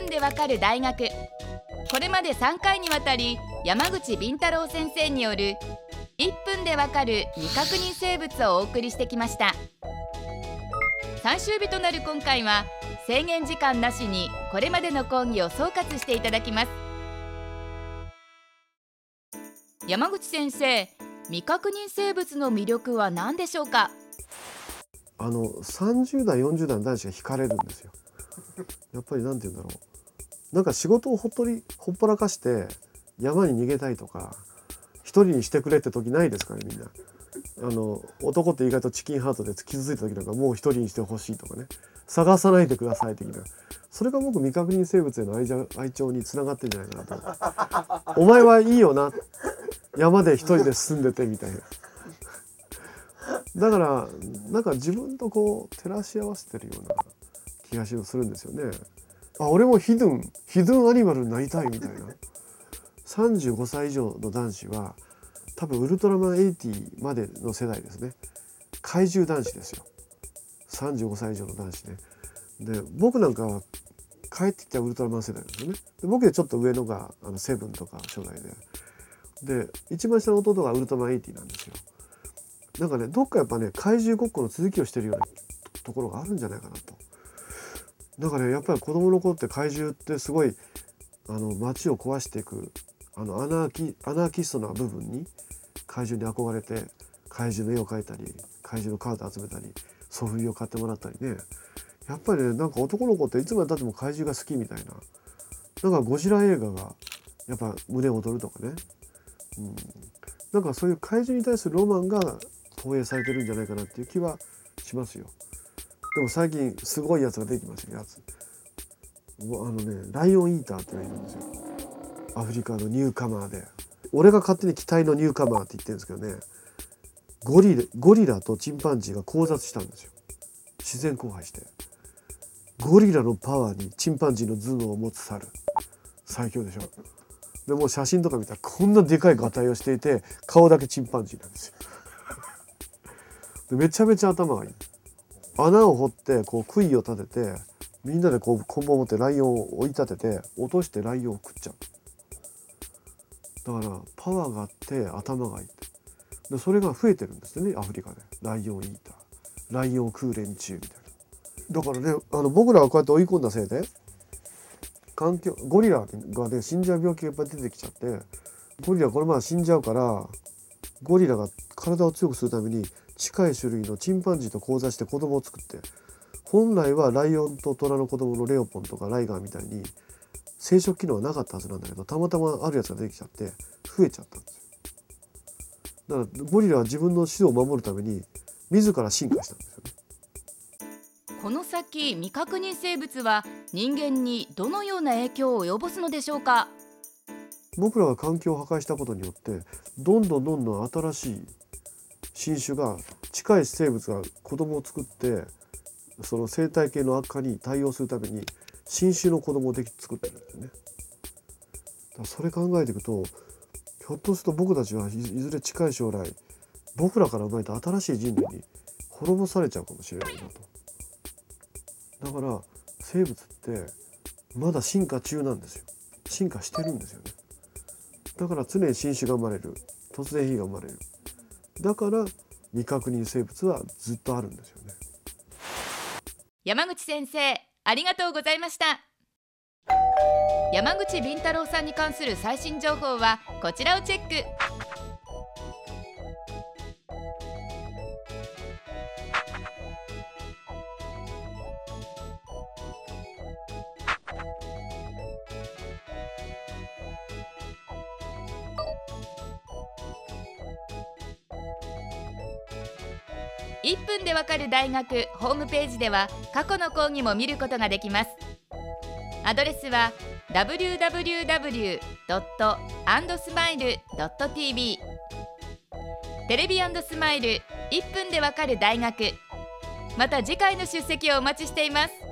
分でわかる大学。これまで3回にわたり山口敏太郎先生による1分でわかる未確認生物をお送りしてきました。最終日となる今回は制限時間なしにこれまでの講義を総括していただきます。山口先生未確認生物の魅力は何でしょうか？あの30代40代の男子が惹かれるんですよ。やっぱりなんて言うんだろう。なんか仕事をほっとりほっぽらかして山に逃げたいとか一人にしてくれって時ないですかねみんな。あの男って意外とチキンハートで傷ついた時なんかもう一人にしてほしいとかね。探さないでください的な。それが僕未確認生物への愛情愛情につながってんじゃないかなと。お前はいいよな。山で一人で住んでてみたいな。だからなんか自分とこう照らし合わせてるような気がするんですよね。あ俺もヒドゥンヒドゥンアニマルになりたいみたいな。35歳以上の男子は多分ウルトラマン80までの世代ですね。怪獣男子ですよ。35歳以上の男子ね。で僕なんかは帰ってきたウルトラマン世代なんですよね。で僕でちょっと上のがあのセブンとか初代で。で一番下の弟がウルトラマン80なんですよ。なんかねどっかやっぱね怪獣ごっこの続きをしてるようなところがあるんじゃないかなと。だから、ね、やっぱり子供の頃って怪獣ってすごいあの街を壊していくあのアナーキアナーキストな部分に怪獣に憧れて怪獣の絵を描いたり怪獣のカード集めたりソフビを買ってもらったりね。やっぱりねなんか男の子っていつまでたっても怪獣が好きみたいな。なんかゴジラ映画がやっぱ胸躍るとかね、うん、なんかそういう怪獣に対するロマンが投影されてるんじゃないかなっていう気はしますよ。でも最近すごいやつが出てきましたやつ。あのねライオンイーターってのがいるんですよ。アフリカのニューカマーで。俺が勝手に期待のニューカマーって言ってるんですけどねゴリラゴリラとチンパンジーが交雑したんですよ。自然交配して。ゴリラのパワーにチンパンジーの頭脳を持つ猿最強でしょでも写真とか見たらこんなでかいガタイをしていて顔だけチンパンジーなんですよめちゃめちゃ頭がいい穴を掘ってこう杭を立ててみんなでこう棍棒を持ってライオンを追い立てて落としてライオンを食っちゃう。だからパワーがあって頭がいいでそれが増えてるんですねアフリカで。ライオンイーター。ライオン食う連中みたいな。だからねあの僕らがこうやって追い込んだせいで環境ゴリラがね死んじゃう病気がいっぱい出てきちゃってゴリラこれまあ死んじゃうからゴリラが体を強くするために近い種類のチンパンジーと交差して子供を作って本来はライオンとトラの子供のレオポンとかライガーみたいに生殖機能はなかったはずなんだけどたまたまあるやつが出てきちゃって増えちゃったんですよ。だからゴリラは自分の種を守るために自ら進化したんですよね。この先未確認生物は人間にどのような影響を及ぼすのでしょうか？僕らが環境を破壊したことによってどんどんどんどん新しい新種が近い生物が子供を作ってその生態系の悪化に対応するために新種の子供をでき作ってるんですよね。だそれ考えていくとひょっとすると僕たちはいずれ近い将来僕らから生まれた新しい人類に滅ぼされちゃうかもしれないなと。だから生物ってまだ進化中なんですよ。進化してるんですよね。だから常に新種が生まれる。突然変異が生まれる。だから未確認生物はずっとあるんですよね。山口先生ありがとうございました。山口敏太郎さんに関する最新情報はこちらをチェック。1分でわかる大学ホームページでは過去の講義も見ることができます。アドレスは www.andsmile.tv テレビスマイル1分でわかる大学。また次回の出席をお待ちしています。